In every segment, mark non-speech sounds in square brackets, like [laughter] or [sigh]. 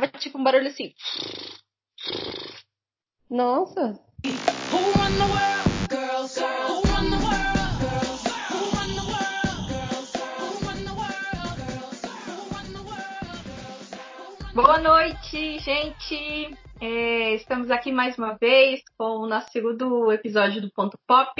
escutava tipo um barulho assim. Nossa. Boa noite, gente. É, estamos aqui mais uma vez com o nosso segundo episódio do Ponto Pop.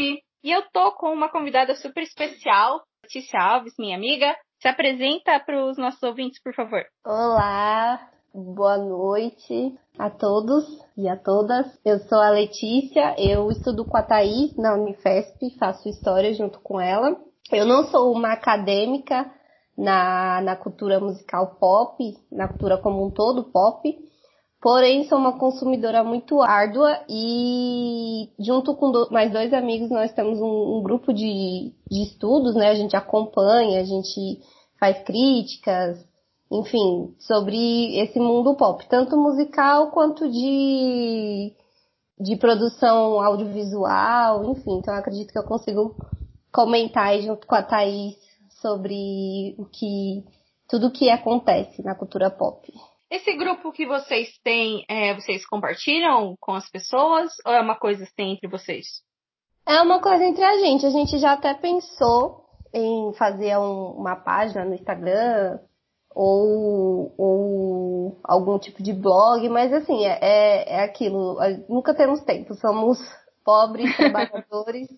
E eu tô com uma convidada super especial, Letícia Alves, minha amiga. Se apresenta para os nossos ouvintes, por favor. Olá, boa noite a todos e a todas. Eu sou a Letícia, eu estudo com a Thaís na Unifesp, faço história junto com ela. Eu não sou uma acadêmica na, na cultura musical pop, na cultura como um todo pop, Porém, sou uma consumidora muito árdua e junto com do, mais dois amigos nós temos um, um grupo de, de, estudos, né? A gente acompanha, a gente faz críticas, enfim, sobre esse mundo pop, tanto musical quanto de, de produção audiovisual, enfim. Então acredito que eu consigo comentar aí junto com a Thaís sobre o que tudo o que acontece na cultura pop. Esse grupo que vocês têm, é, vocês compartilham com as pessoas ou é uma coisa assim entre vocês? É uma coisa entre a gente. A gente já até pensou em fazer um, uma página no Instagram ou, ou algum tipo de blog, mas assim, é, é, é aquilo. Nunca temos tempo. Somos pobres [laughs] trabalhadores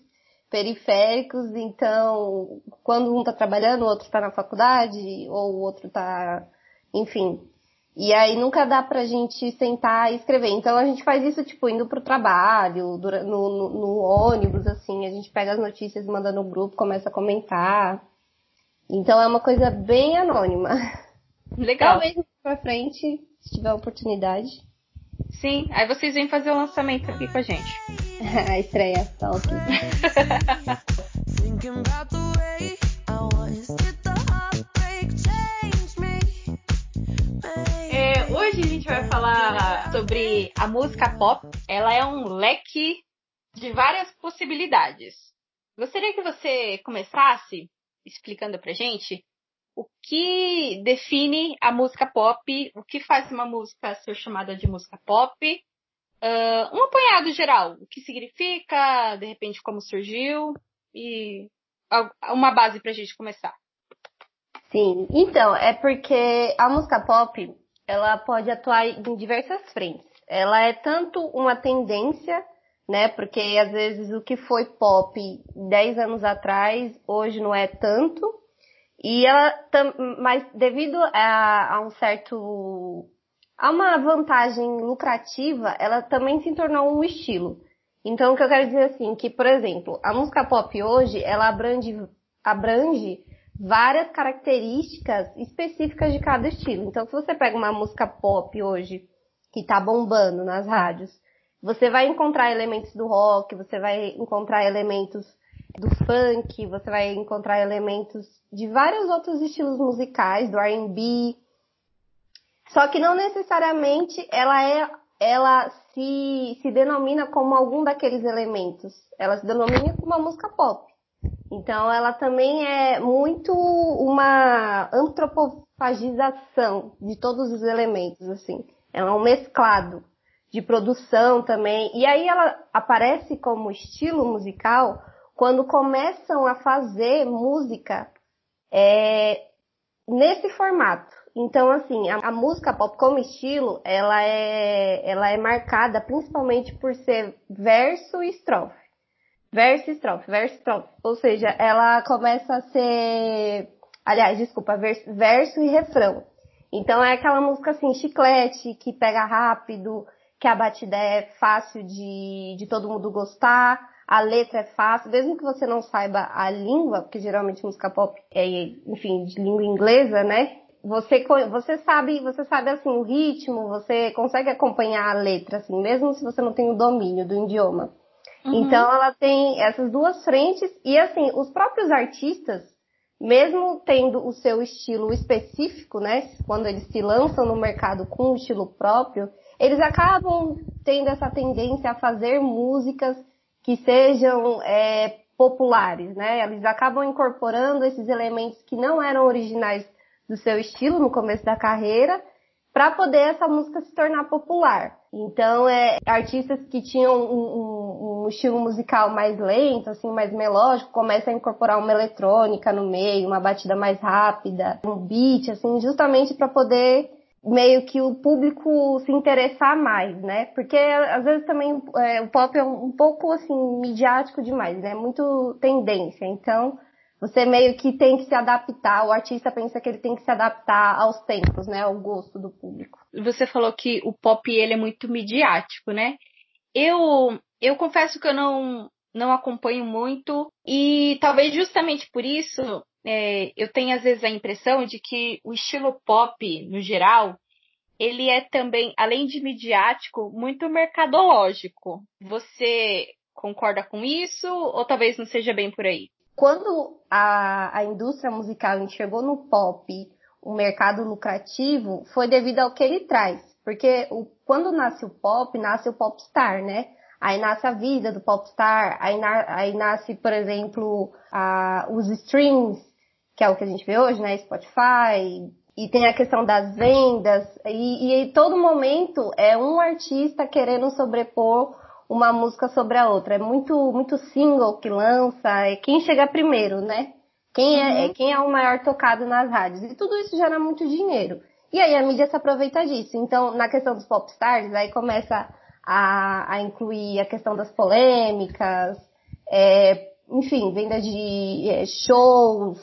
periféricos, então quando um está trabalhando, o outro está na faculdade, ou o outro está, enfim, e aí nunca dá pra gente sentar e escrever. Então a gente faz isso, tipo, indo pro trabalho, no, no, no ônibus, assim, a gente pega as notícias, manda no grupo, começa a comentar. Então é uma coisa bem anônima. Legal. Talvez pra frente, se tiver oportunidade. Sim, aí vocês vêm fazer o lançamento aqui com a gente. [laughs] a estreia, tá ok. [laughs] hoje a gente vai falar sobre a música pop. Ela é um leque de várias possibilidades. Gostaria que você começasse explicando pra gente o que define a música pop, o que faz uma música ser chamada de música pop, uh, um apanhado geral, o que significa, de repente como surgiu e uma base pra gente começar. Sim, então, é porque a música pop, ela pode atuar em diversas frentes. Ela é tanto uma tendência, né? Porque às vezes o que foi pop 10 anos atrás, hoje não é tanto. E ela, mas devido a, a um certo, a uma vantagem lucrativa, ela também se tornou um estilo. Então, o que eu quero dizer assim, que, por exemplo, a música pop hoje, ela abrange, abrange várias características específicas de cada estilo. Então, se você pega uma música pop hoje, que tá bombando nas rádios, você vai encontrar elementos do rock, você vai encontrar elementos do funk, você vai encontrar elementos de vários outros estilos musicais, do R&B. Só que não necessariamente ela é, ela se, se denomina como algum daqueles elementos. Ela se denomina como uma música pop. Então ela também é muito uma antropofagização de todos os elementos, assim. Ela é um mesclado de produção também. E aí ela aparece como estilo musical quando começam a fazer música é, nesse formato. Então, assim, a, a, música pop como estilo, ela é, ela é marcada principalmente por ser verso e estrofe verso e estrofe, verso e estrofe. Ou seja, ela começa a ser, aliás, desculpa, verso, verso e refrão. Então é aquela música assim, chiclete, que pega rápido, que a batida é fácil de, de todo mundo gostar, a letra é fácil, mesmo que você não saiba a língua, porque geralmente música pop é, enfim, de língua inglesa, né? Você, você sabe, você sabe assim o ritmo, você consegue acompanhar a letra, assim, mesmo se você não tem o domínio do idioma. Uhum. Então ela tem essas duas frentes e assim, os próprios artistas, mesmo tendo o seu estilo específico, né, quando eles se lançam no mercado com um estilo próprio, eles acabam tendo essa tendência a fazer músicas que sejam é, populares, né? Eles acabam incorporando esses elementos que não eram originais do seu estilo no começo da carreira para poder essa música se tornar popular. Então, é, artistas que tinham um, um, um, estilo musical mais lento, assim, mais melódico, começam a incorporar uma eletrônica no meio, uma batida mais rápida, um beat, assim, justamente para poder meio que o público se interessar mais, né? Porque às vezes também é, o pop é um, pouco assim midiático demais, né? Muito tendência. Então, você meio que tem que se adaptar, o artista pensa que ele tem que se adaptar aos tempos, né, ao gosto do público. Você falou que o pop ele é muito midiático, né? Eu eu confesso que eu não não acompanho muito e talvez justamente por isso é, eu tenho às vezes a impressão de que o estilo pop no geral ele é também além de midiático muito mercadológico. Você concorda com isso ou talvez não seja bem por aí? quando a, a indústria musical enxergou no pop um mercado lucrativo, foi devido ao que ele traz. Porque o, quando nasce o pop, nasce o popstar, né? Aí nasce a vida do popstar, aí, na, aí nasce, por exemplo, a, os streams, que é o que a gente vê hoje, né? Spotify, e tem a questão das vendas, e, e em todo momento é um artista querendo sobrepor uma música sobre a outra. É muito, muito single que lança, é quem chega primeiro, né? Quem é, uhum. é, quem é o maior tocado nas rádios. E tudo isso gera muito dinheiro. E aí a mídia se aproveita disso. Então, na questão dos popstars, aí começa a, a incluir a questão das polêmicas, é, enfim, venda de é, shows,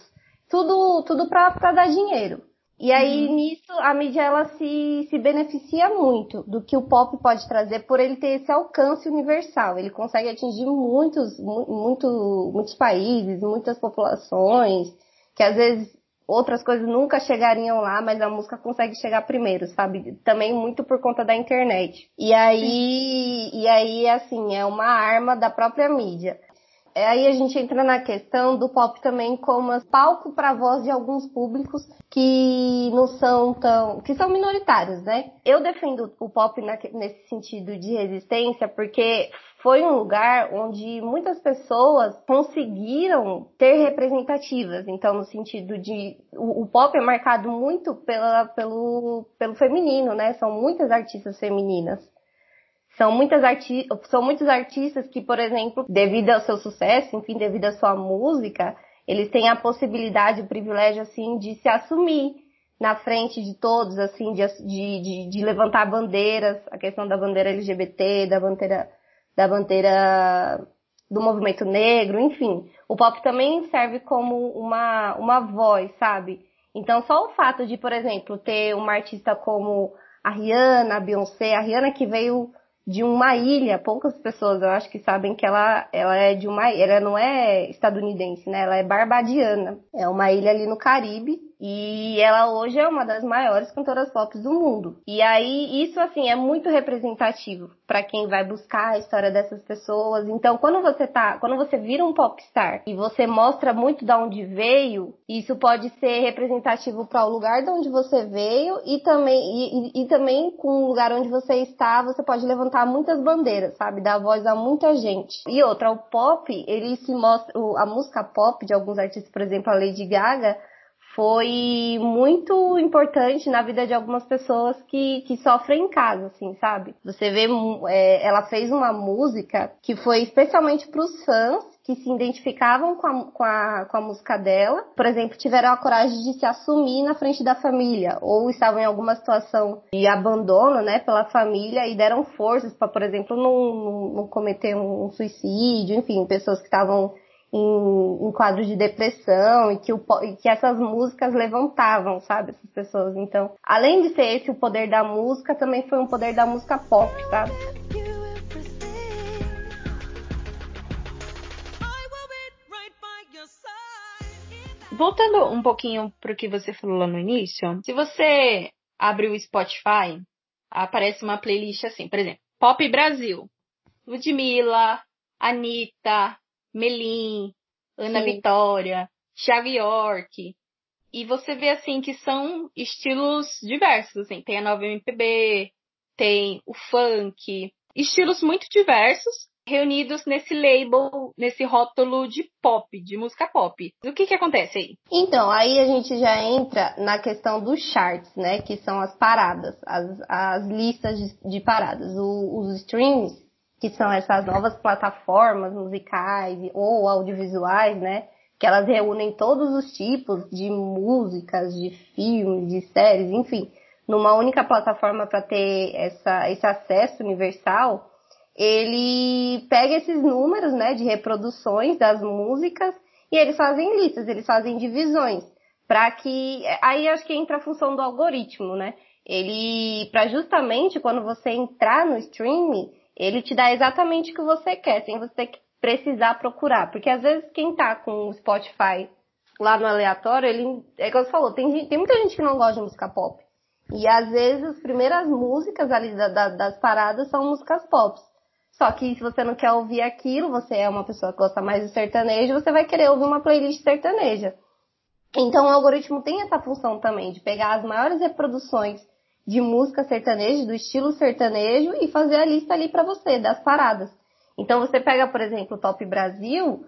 tudo, tudo pra, pra dar dinheiro. E aí, uhum. nisso, a mídia ela se, se beneficia muito do que o pop pode trazer por ele ter esse alcance universal. Ele consegue atingir muitos, muito, muitos países, muitas populações, que às vezes outras coisas nunca chegariam lá, mas a música consegue chegar primeiro, sabe? Também muito por conta da internet. E aí, e aí, assim, é uma arma da própria mídia. É, aí a gente entra na questão do pop também como palco para voz de alguns públicos que não são tão, que são minoritários, né? Eu defendo o pop na, nesse sentido de resistência porque foi um lugar onde muitas pessoas conseguiram ter representativas. Então, no sentido de o, o pop é marcado muito pela, pelo, pelo feminino, né? São muitas artistas femininas. São, muitas arti são muitos artistas que, por exemplo, devido ao seu sucesso, enfim, devido à sua música, eles têm a possibilidade, o privilégio, assim, de se assumir na frente de todos, assim, de, de, de, levantar bandeiras, a questão da bandeira LGBT, da bandeira, da bandeira do movimento negro, enfim. O pop também serve como uma, uma voz, sabe? Então, só o fato de, por exemplo, ter uma artista como a Rihanna, a Beyoncé, a Rihanna que veio de uma ilha, poucas pessoas eu acho que sabem que ela, ela é de uma ela não é estadunidense, né? Ela é barbadiana. É uma ilha ali no Caribe e ela hoje é uma das maiores cantoras pop do mundo. E aí isso assim é muito representativo para quem vai buscar a história dessas pessoas. Então, quando você tá, quando você vira um popstar e você mostra muito de onde veio, isso pode ser representativo para o lugar de onde você veio e também e, e, e também com o lugar onde você está, você pode levantar muitas bandeiras, sabe? Dar voz a muita gente. E outra, o pop, ele se mostra, a música pop de alguns artistas, por exemplo, a Lady Gaga, foi muito importante na vida de algumas pessoas que, que sofrem em casa, assim, sabe? Você vê, é, ela fez uma música que foi especialmente para os fãs que se identificavam com a, com, a, com a música dela, por exemplo, tiveram a coragem de se assumir na frente da família, ou estavam em alguma situação de abandono, né, pela família e deram forças para, por exemplo, não, não cometer um suicídio, enfim, pessoas que estavam em, em quadros de depressão e que, o, e que essas músicas levantavam, sabe, essas pessoas. Então, além de ser esse o poder da música, também foi um poder da música pop, sabe? Voltando um pouquinho para o que você falou lá no início, se você abre o Spotify, aparece uma playlist assim, por exemplo, Pop Brasil, Ludmilla, Anitta, Melim, Ana Sim. Vitória, Thiago York. E você vê assim que são estilos diversos, assim, tem a nova MPB, tem o funk, estilos muito diversos, reunidos nesse label, nesse rótulo de pop, de música pop. O que que acontece aí? Então, aí a gente já entra na questão dos charts, né? Que são as paradas, as, as listas de, de paradas. O, os streams, que são essas novas plataformas musicais ou audiovisuais, né? Que elas reúnem todos os tipos de músicas, de filmes, de séries, enfim, numa única plataforma para ter essa, esse acesso universal ele pega esses números, né, de reproduções das músicas e eles fazem listas, eles fazem divisões, para que aí acho que entra a função do algoritmo, né? Ele para justamente quando você entrar no streaming, ele te dá exatamente o que você quer, sem você precisar procurar, porque às vezes quem tá com o Spotify lá no aleatório, ele é como você falou, tem, tem muita gente que não gosta de música pop. E às vezes as primeiras músicas ali da, da, das paradas são músicas pop. Só que se você não quer ouvir aquilo, você é uma pessoa que gosta mais de sertanejo, você vai querer ouvir uma playlist sertaneja. Então o algoritmo tem essa função também de pegar as maiores reproduções de música sertaneja, do estilo sertanejo e fazer a lista ali para você das paradas. Então você pega, por exemplo, o Top Brasil,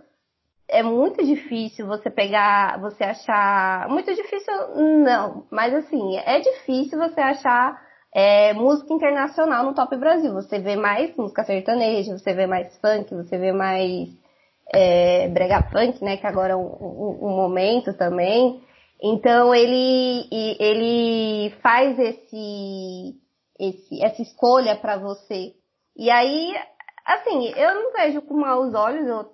é muito difícil você pegar, você achar, muito difícil não, mas assim, é difícil você achar é, música internacional no Top Brasil. Você vê mais música sertaneja, você vê mais funk, você vê mais é, brega funk, né? Que agora é um, um, um momento também. Então ele ele faz esse, esse essa escolha para você. E aí, assim, eu não vejo com maus olhos. Eu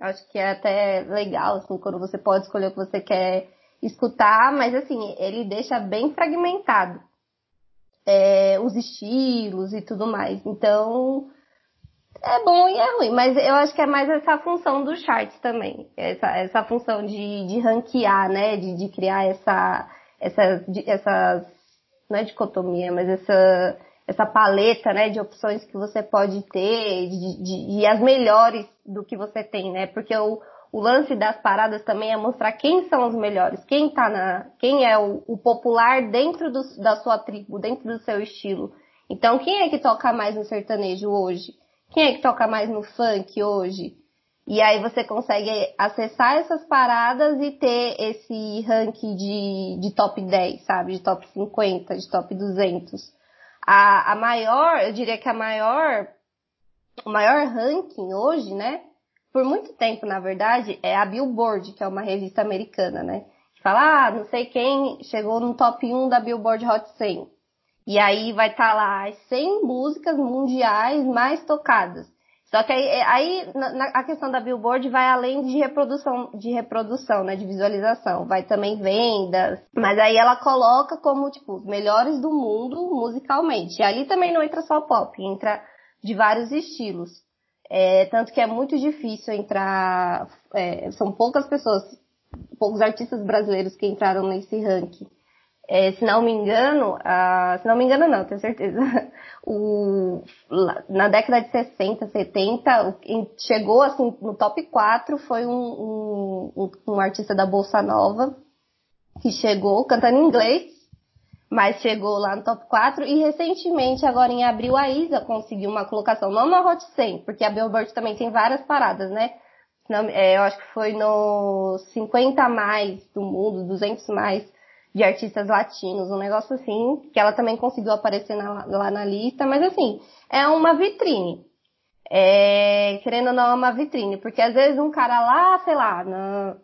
acho que é até legal, assim, quando você pode escolher o que você quer escutar, mas assim, ele deixa bem fragmentado é, os estilos e tudo mais. Então, é bom e é ruim, mas eu acho que é mais essa função dos charts também. Essa, essa função de, de ranquear, né? De, de criar essa, essas, essas, não é dicotomia, mas essa, essa paleta, né? De opções que você pode ter de, de, e as melhores do que você tem, né? Porque o, o lance das paradas também é mostrar quem são os melhores, quem tá na, quem é o, o popular dentro do, da sua tribo, dentro do seu estilo. Então, quem é que toca mais no sertanejo hoje? Quem é que toca mais no funk hoje? E aí você consegue acessar essas paradas e ter esse ranking de, de top 10, sabe? De top 50, de top 200. A, a maior, eu diria que a maior, o maior ranking hoje, né? por muito tempo, na verdade, é a Billboard, que é uma revista americana, né? Que fala, ah, não sei quem chegou no top 1 da Billboard Hot 100. E aí vai estar tá lá as 100 músicas mundiais mais tocadas. Só que aí, aí na, a questão da Billboard vai além de reprodução, de reprodução, né, de visualização, vai também vendas, mas aí ela coloca como, tipo, os melhores do mundo musicalmente. E ali também não entra só pop, entra de vários estilos. É, tanto que é muito difícil entrar, é, são poucas pessoas, poucos artistas brasileiros que entraram nesse ranking. É, se não me engano, se não me engano não, tenho certeza, [laughs] o, na década de 60, 70, chegou assim no top 4 foi um, um, um artista da Bolsa Nova, que chegou cantando em inglês, mas chegou lá no top 4 e recentemente, agora em abril, a Isa conseguiu uma colocação, não na Hot 100, porque a Billboard também tem várias paradas, né? É, eu acho que foi no 50 mais do mundo, 200 mais de artistas latinos, um negócio assim, que ela também conseguiu aparecer na, lá na lista, mas assim, é uma vitrine. É, querendo ou não, é uma vitrine, porque às vezes um cara lá, sei lá, na,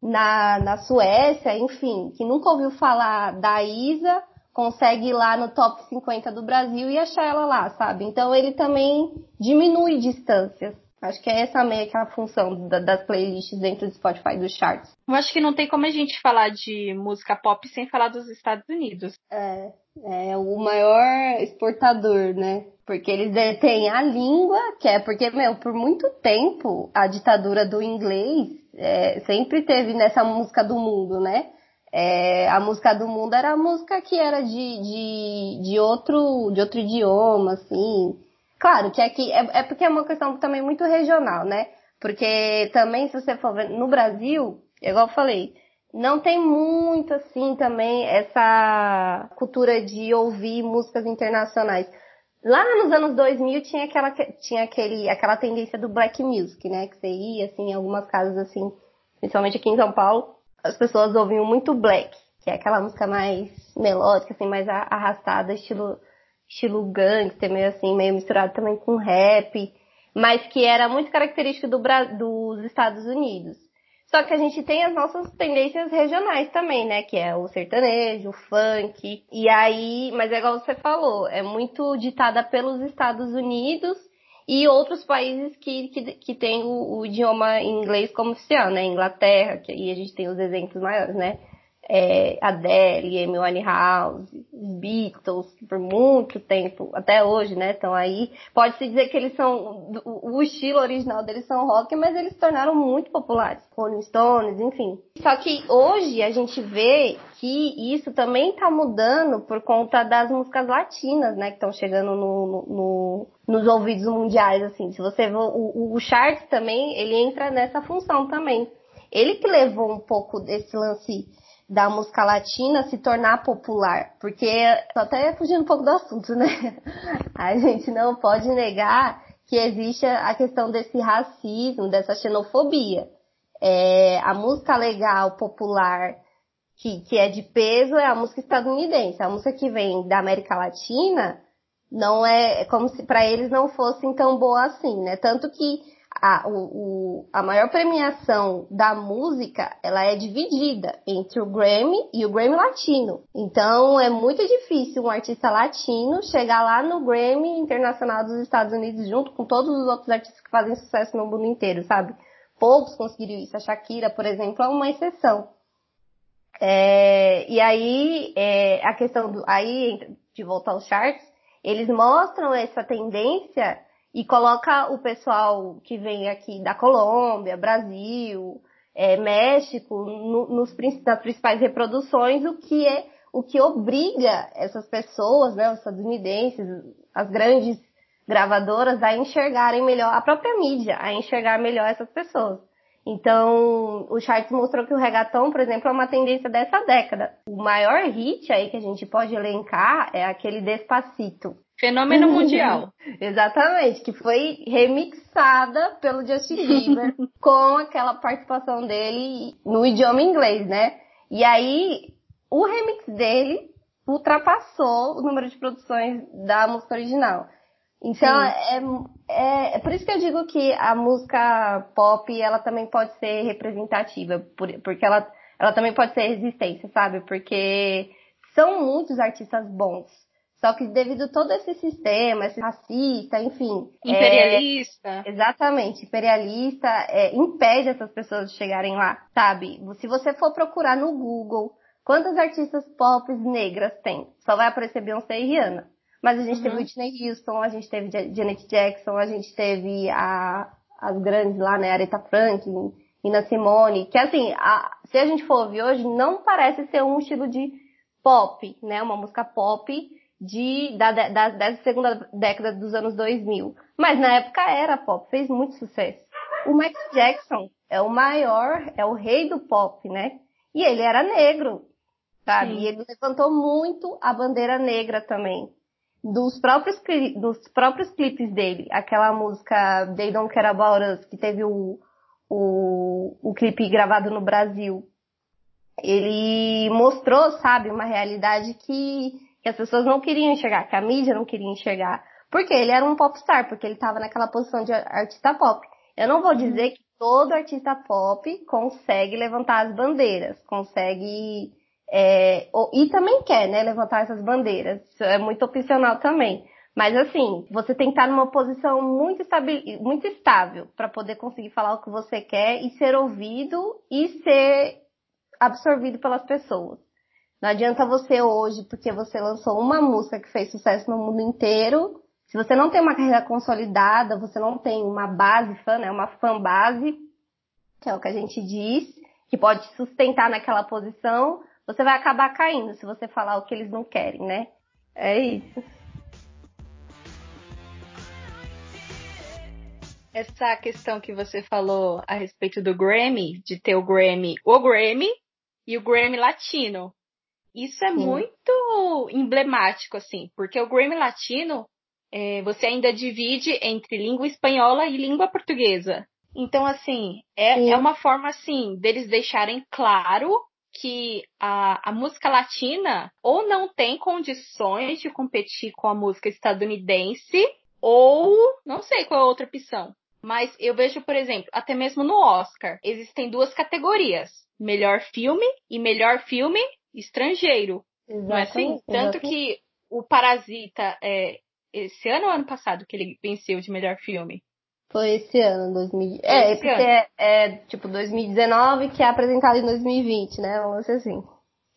na, na Suécia, enfim, que nunca ouviu falar da Isa, consegue ir lá no top 50 do Brasil e achar ela lá, sabe? Então ele também diminui distâncias. Acho que é essa meio que a função da, das playlists dentro do Spotify dos charts. Eu acho que não tem como a gente falar de música pop sem falar dos Estados Unidos. É, é o maior exportador, né? Porque eles detêm a língua, que é porque, meu, por muito tempo a ditadura do inglês é, sempre teve nessa música do mundo, né? É, a música do mundo era a música que era de, de, de, outro, de outro idioma, assim. Claro que aqui é, é porque é uma questão também muito regional, né? Porque também, se você for ver, no Brasil, igual eu falei, não tem muito assim também essa cultura de ouvir músicas internacionais. Lá nos anos 2000 tinha aquela, tinha aquele, aquela tendência do black music, né? Que você ia, assim, em algumas casas, assim, principalmente aqui em São Paulo, as pessoas ouviam muito black, que é aquela música mais melódica, assim, mais arrastada, estilo, estilo gangster, meio assim, meio misturado também com rap, mas que era muito característico do, dos Estados Unidos. Só que a gente tem as nossas tendências regionais também, né? Que é o sertanejo, o funk. E aí, mas é igual você falou, é muito ditada pelos Estados Unidos e outros países que, que, que tem o, o idioma inglês como oficial, né? Inglaterra, que aí a gente tem os exemplos maiores, né? É, Adele, Amy Winehouse, Beatles, por muito tempo, até hoje, né, estão aí. Pode-se dizer que eles são, o, estilo original deles são rock, mas eles se tornaram muito populares. Rolling Stones, enfim. Só que hoje a gente vê que isso também está mudando por conta das músicas latinas, né, que estão chegando no, no, no, nos ouvidos mundiais, assim. Se você o, o, o charts também, ele entra nessa função também. Ele que levou um pouco desse lance da música latina se tornar popular, porque tô até fugindo um pouco do assunto, né? [laughs] A gente não pode negar que existe a questão desse racismo, dessa xenofobia. É, a música legal, popular, que, que é de peso, é a música estadunidense. A música que vem da América Latina não é, é como se para eles não fosse tão boa assim, né? Tanto que a, o, a maior premiação da música, ela é dividida entre o Grammy e o Grammy Latino. Então, é muito difícil um artista latino chegar lá no Grammy Internacional dos Estados Unidos junto com todos os outros artistas que fazem sucesso no mundo inteiro, sabe? Poucos conseguiram isso. A Shakira, por exemplo, é uma exceção. É, e aí, é, a questão do, aí, de voltar aos charts, eles mostram essa tendência e coloca o pessoal que vem aqui da Colômbia, Brasil, é, México, no, nos, nas principais reproduções, o que é o que obriga essas pessoas, né, os estadunidenses, as grandes gravadoras a enxergarem melhor, a própria mídia, a enxergar melhor essas pessoas. Então, o Charts mostrou que o reggaeton, por exemplo, é uma tendência dessa década. O maior hit aí que a gente pode elencar é aquele Despacito, Fenômeno mundial. Exatamente, que foi remixada pelo Justin Bieber [laughs] com aquela participação dele no idioma inglês, né? E aí, o remix dele ultrapassou o número de produções da música original. Então, é, é, é, por isso que eu digo que a música pop, ela também pode ser representativa, porque ela, ela também pode ser resistência, sabe? Porque são muitos artistas bons só que devido a todo esse sistema, esse racista, enfim. É, imperialista. É, exatamente, imperialista, é, impede essas pessoas de chegarem lá, sabe? Se você for procurar no Google quantas artistas pop negras tem, só vai aparecer Beyoncé e Rihanna. Mas a gente uhum. teve Whitney Houston, a gente teve Janet Jackson, a gente teve a, as grandes lá, né, Aretha Franklin, Nina Simone, que assim, a, se a gente for ouvir hoje, não parece ser um estilo de pop, né, uma música pop, de, da, da, da segunda década dos anos 2000. Mas na época era pop, fez muito sucesso. O Michael Jackson é o maior, é o rei do pop, né? E ele era negro, sabe? Sim. E ele levantou muito a bandeira negra também. Dos próprios, dos próprios clipes dele, aquela música They Don't Care About Us, que teve o, o, o clipe gravado no Brasil. Ele mostrou, sabe, uma realidade que que as pessoas não queriam enxergar, que a mídia não queria enxergar. Porque ele era um popstar, porque ele estava naquela posição de artista pop. Eu não vou uhum. dizer que todo artista pop consegue levantar as bandeiras, consegue é, e também quer, né, levantar essas bandeiras. Isso é muito opcional também. Mas assim, você tem que estar numa posição muito, estabil, muito estável para poder conseguir falar o que você quer e ser ouvido e ser absorvido pelas pessoas. Não adianta você hoje, porque você lançou uma música que fez sucesso no mundo inteiro, se você não tem uma carreira consolidada, você não tem uma base fã, né, uma fã base, que é o que a gente diz, que pode te sustentar naquela posição, você vai acabar caindo se você falar o que eles não querem, né? É isso. Essa questão que você falou a respeito do Grammy, de ter o Grammy, o Grammy e o Grammy Latino. Isso é Sim. muito emblemático, assim, porque o Grammy Latino é, você ainda divide entre língua espanhola e língua portuguesa. Então, assim, é, é uma forma, assim, deles deixarem claro que a, a música latina ou não tem condições de competir com a música estadunidense, ou não sei qual é a outra opção. Mas eu vejo, por exemplo, até mesmo no Oscar, existem duas categorias: melhor filme e melhor filme estrangeiro. Exatamente, não é assim? Tanto que o Parasita, é, esse ano ou ano passado que ele venceu de melhor filme? Foi esse ano, 2000. É, esse porque é, é, tipo 2019 que é apresentado em 2020, né? Vamos dizer assim.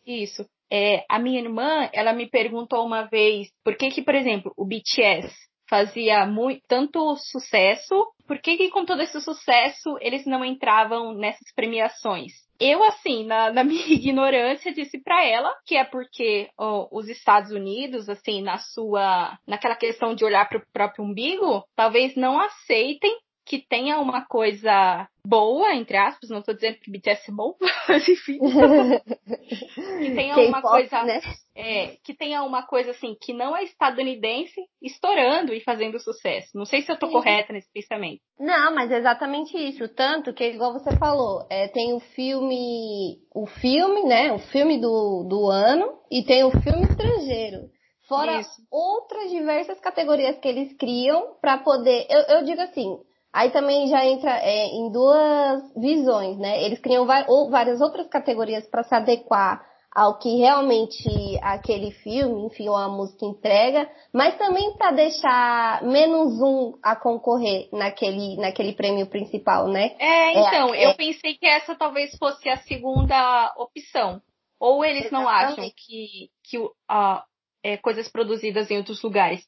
Isso. É, a minha irmã, ela me perguntou uma vez por que que, por exemplo, o BTS fazia muito, tanto sucesso, por que que com todo esse sucesso eles não entravam nessas premiações? Eu, assim, na, na [laughs] minha ignorância, disse para ela que é porque ó, os Estados Unidos, assim, na sua. naquela questão de olhar para o próprio umbigo, talvez não aceitem que tenha uma coisa boa, entre aspas, não estou dizendo que BTS é bom, [laughs] mas enfim. [laughs] que tenha uma coisa. Né? É, que tenha uma coisa assim, que não é estadunidense, estourando e fazendo sucesso. Não sei se eu estou correta nesse pensamento. Não, mas é exatamente isso. Tanto que, igual você falou, é, tem o filme. O filme, né? O filme do, do ano e tem o filme estrangeiro. Fora Isso. outras diversas categorias que eles criam para poder. Eu, eu, digo assim, Aí também já entra é, em duas visões, né? Eles criam ou várias outras categorias para se adequar ao que realmente aquele filme, enfim, ou a música entrega, mas também para deixar menos um a concorrer naquele, naquele prêmio principal, né? É, então, é, eu é... pensei que essa talvez fosse a segunda opção. Ou eles Exatamente. não acham que, que uh, é, coisas produzidas em outros lugares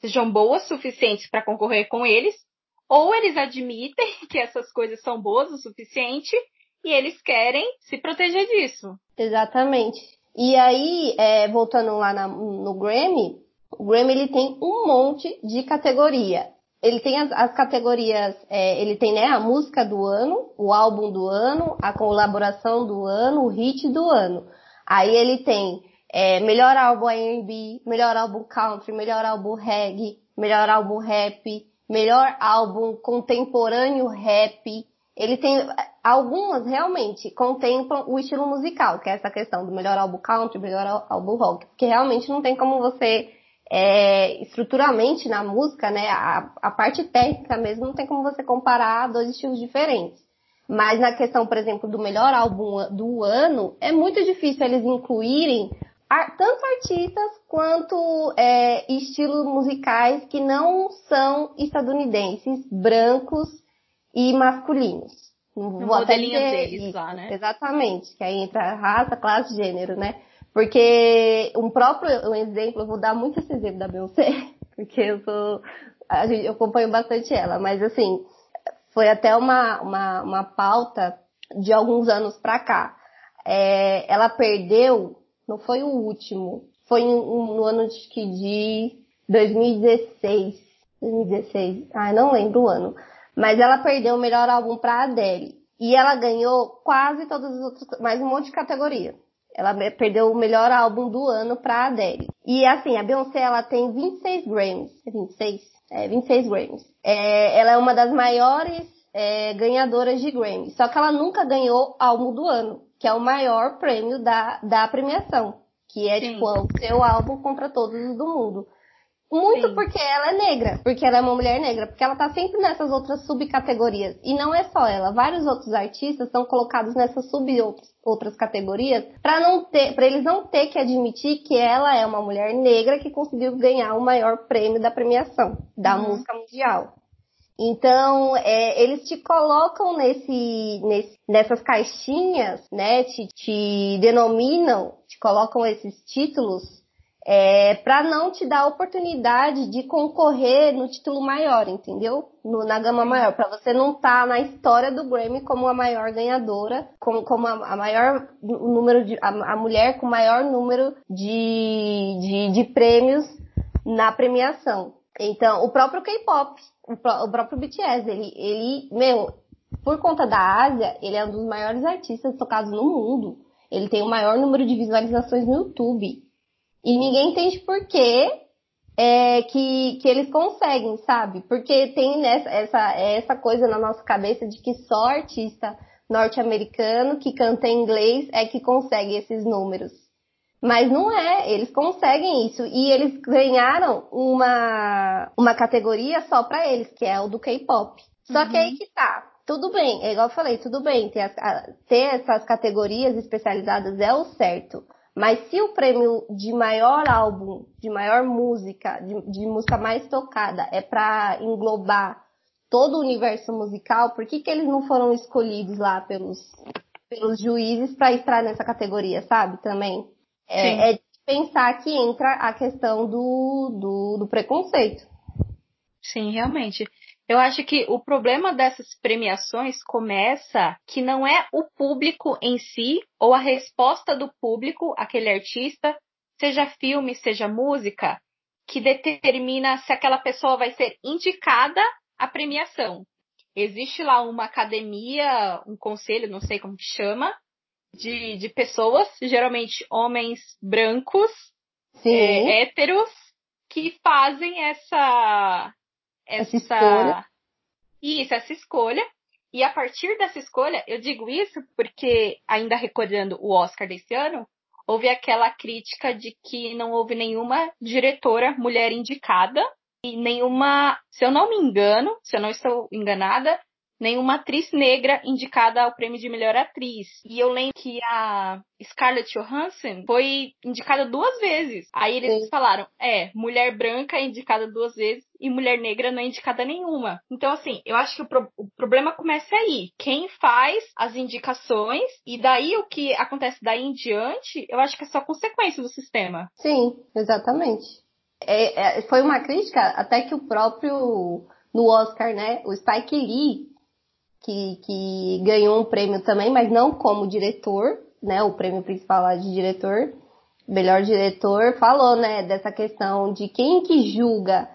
sejam boas suficientes para concorrer com eles, ou eles admitem [laughs] que essas coisas são boas o suficiente e eles querem se proteger disso. Exatamente. E aí, é, voltando lá na, no Grammy, o Grammy ele tem um monte de categoria. Ele tem as, as categorias, é, ele tem né, a música do ano, o álbum do ano, a colaboração do ano, o hit do ano. Aí ele tem é, melhor álbum R&B, melhor álbum country, melhor álbum reggae, melhor álbum rap, melhor álbum contemporâneo rap. Ele tem algumas realmente contemplam o estilo musical, que é essa questão do melhor álbum country, melhor álbum rock, porque realmente não tem como você é, estruturalmente na música, né, a, a parte técnica mesmo não tem como você comparar dois estilos diferentes. Mas na questão, por exemplo, do melhor álbum do ano, é muito difícil eles incluírem tanto artistas quanto é, estilos musicais que não são estadunidenses, brancos e masculinos. Vou até deles isso. lá, né? Exatamente, que aí entra raça, classe, gênero, né? Porque um próprio um exemplo, eu vou dar muito esse exemplo da Beyoncé, [laughs] porque eu sou, gente, eu acompanho bastante ela, mas assim, foi até uma, uma, uma pauta de alguns anos pra cá. É, ela perdeu não foi o último. Foi no ano de, de 2016. 2016. Ah, não lembro o ano. Mas ela perdeu o melhor álbum pra Adele. E ela ganhou quase todas as outras, mais um monte de categoria. Ela perdeu o melhor álbum do ano pra Adele. E assim, a Beyoncé, ela tem 26 Grammys. É 26? É, 26 Grammys. É, ela é uma das maiores é, ganhadoras de Grammy. Só que ela nunca ganhou álbum do ano que é o maior prêmio da, da premiação, que é Sim. tipo o seu álbum contra todos os do mundo. Muito Sim. porque ela é negra, porque ela é uma mulher negra, porque ela tá sempre nessas outras subcategorias. E não é só ela, vários outros artistas são colocados nessas sub outras categorias para não ter, para eles não ter que admitir que ela é uma mulher negra que conseguiu ganhar o maior prêmio da premiação da uhum. música mundial. Então, é, eles te colocam nesse, nesse, nessas caixinhas, né? Te, te denominam, te colocam esses títulos é, para não te dar a oportunidade de concorrer no título maior, entendeu? No, na gama maior, para você não estar tá na história do Grammy como a maior ganhadora, como, como a, a maior número de a, a, mulher com maior número de, de, de prêmios na premiação. Então, o próprio K-pop, o próprio BTS, ele, ele, meu, por conta da Ásia, ele é um dos maiores artistas tocados no mundo. Ele tem o maior número de visualizações no YouTube. E ninguém entende por que é, que, que eles conseguem, sabe? Porque tem nessa, essa, essa coisa na nossa cabeça de que só artista norte-americano que canta em inglês é que consegue esses números. Mas não é, eles conseguem isso. E eles ganharam uma, uma categoria só para eles, que é o do K-pop. Só uhum. que aí que tá. Tudo bem, é igual eu falei, tudo bem, ter, as, ter essas categorias especializadas é o certo. Mas se o prêmio de maior álbum, de maior música, de, de música mais tocada, é para englobar todo o universo musical, por que, que eles não foram escolhidos lá pelos, pelos juízes para entrar nessa categoria, sabe? Também. É, é pensar que entra a questão do, do, do preconceito. Sim, realmente. Eu acho que o problema dessas premiações começa que não é o público em si ou a resposta do público, aquele artista, seja filme, seja música, que determina se aquela pessoa vai ser indicada à premiação. Existe lá uma academia, um conselho, não sei como que chama, de, de pessoas, geralmente homens brancos, é, héteros, que fazem essa, essa, essa escolha. Isso, essa escolha. E a partir dessa escolha, eu digo isso porque, ainda recordando o Oscar desse ano, houve aquela crítica de que não houve nenhuma diretora mulher indicada e nenhuma, se eu não me engano, se eu não estou enganada, nenhuma atriz negra indicada ao prêmio de melhor atriz. E eu lembro que a Scarlett Johansson foi indicada duas vezes. Aí eles Sim. falaram, é, mulher branca é indicada duas vezes e mulher negra não é indicada nenhuma. Então, assim, eu acho que o, pro o problema começa aí. Quem faz as indicações e daí o que acontece daí em diante, eu acho que é só consequência do sistema. Sim, exatamente. É, é, foi uma crítica até que o próprio no Oscar, né? O Spike Lee que, que ganhou um prêmio também, mas não como diretor, né? O prêmio principal lá de diretor, melhor diretor, falou, né, dessa questão de quem que julga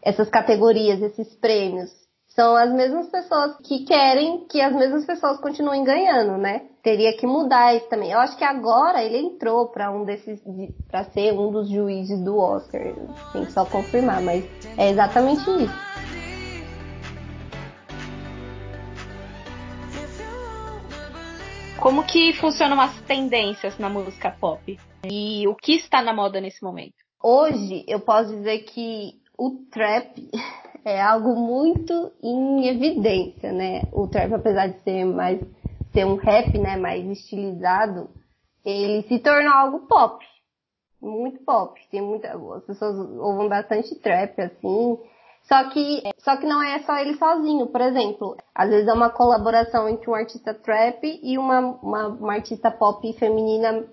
essas categorias, esses prêmios. São as mesmas pessoas que querem que as mesmas pessoas continuem ganhando, né? Teria que mudar isso também. Eu acho que agora ele entrou para um desses, para ser um dos juízes do Oscar. Tem que só confirmar, mas é exatamente isso. Como que funcionam as tendências na música pop? E o que está na moda nesse momento? Hoje eu posso dizer que o trap [laughs] é algo muito em evidência, né? O trap, apesar de ser mais ser um rap, né, mais estilizado, ele se tornou algo pop, muito pop. Tem muita, as pessoas ouvem bastante trap assim. Só que, só que não é só ele sozinho, por exemplo. Às vezes é uma colaboração entre um artista trap e uma, uma, uma artista pop feminina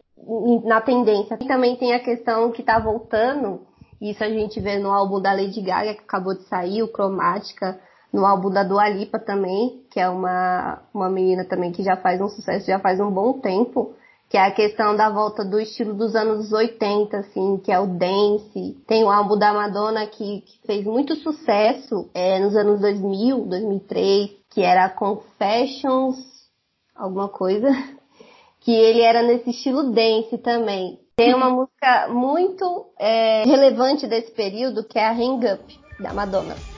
na tendência. E também tem a questão que tá voltando, isso a gente vê no álbum da Lady Gaga, que acabou de sair, o Cromática, no álbum da Dua Lipa também, que é uma, uma menina também que já faz um sucesso já faz um bom tempo que é a questão da volta do estilo dos anos 80, assim, que é o dance. Tem o álbum da Madonna que, que fez muito sucesso é, nos anos 2000, 2003, que era Confessions, alguma coisa, [laughs] que ele era nesse estilo dance também. Tem uma música muito é, relevante desse período, que é a Hang Up, da Madonna.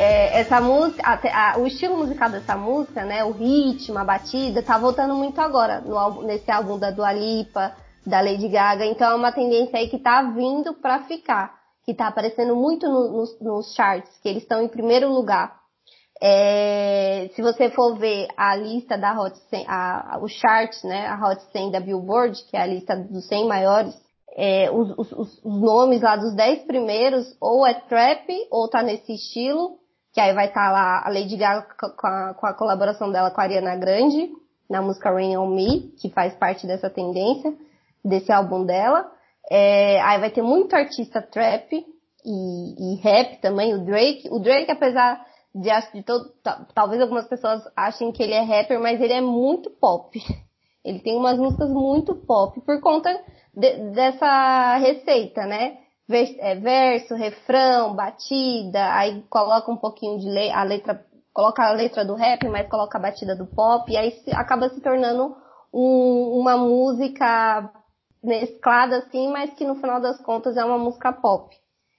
É, essa música, a, a, o estilo musical dessa música, né, o ritmo, a batida, tá voltando muito agora no, nesse álbum da Dua Lipa, da Lady Gaga. Então é uma tendência aí que tá vindo para ficar, que tá aparecendo muito no, nos, nos charts, que eles estão em primeiro lugar. É, se você for ver a lista da Hot 100, a, o chart, né, a Hot 100 da Billboard, que é a lista dos 100 maiores, é, os, os, os, nomes lá dos 10 primeiros, ou é trap, ou tá nesse estilo, que aí vai estar tá lá a Lady Gaga com a, com a, colaboração dela com a Ariana Grande, na música Rain On Me, que faz parte dessa tendência, desse álbum dela. É, aí vai ter muito artista trap e, e, rap também, o Drake. O Drake, apesar de, de todo, talvez algumas pessoas achem que ele é rapper, mas ele é muito pop. Ele tem umas músicas muito pop por conta de, dessa receita, né? É, verso, refrão, batida, aí coloca um pouquinho de le a letra coloca a letra do rap, mas coloca a batida do pop, e aí acaba se tornando um, uma música mesclada assim, mas que no final das contas é uma música pop.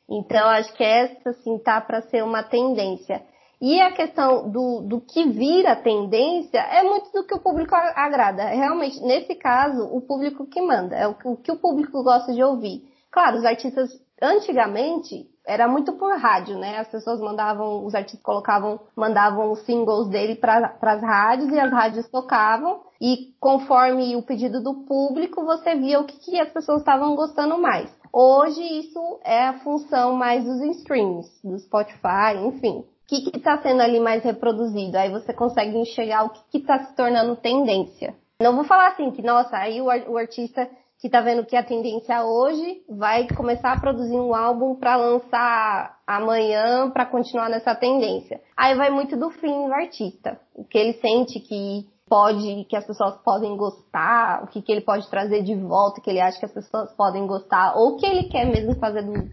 Então acho que essa assim tá para ser uma tendência. E a questão do, do que vira tendência é muito do que o público agrada. Realmente, nesse caso, o público que manda, é o, o que o público gosta de ouvir. Claro, os artistas antigamente era muito por rádio, né? As pessoas mandavam, os artistas colocavam, mandavam os singles dele para as rádios e as rádios tocavam. E conforme o pedido do público, você via o que, que as pessoas estavam gostando mais. Hoje isso é a função mais dos streams, do Spotify, enfim. O que está sendo ali mais reproduzido? Aí você consegue enxergar o que está se tornando tendência. Não vou falar assim que, nossa, aí o, o artista que tá vendo que a tendência hoje vai começar a produzir um álbum para lançar amanhã para continuar nessa tendência. Aí vai muito do fim do artista, o que ele sente que pode, que as pessoas podem gostar, o que, que ele pode trazer de volta, que ele acha que as pessoas podem gostar, ou o que ele quer mesmo fazer do,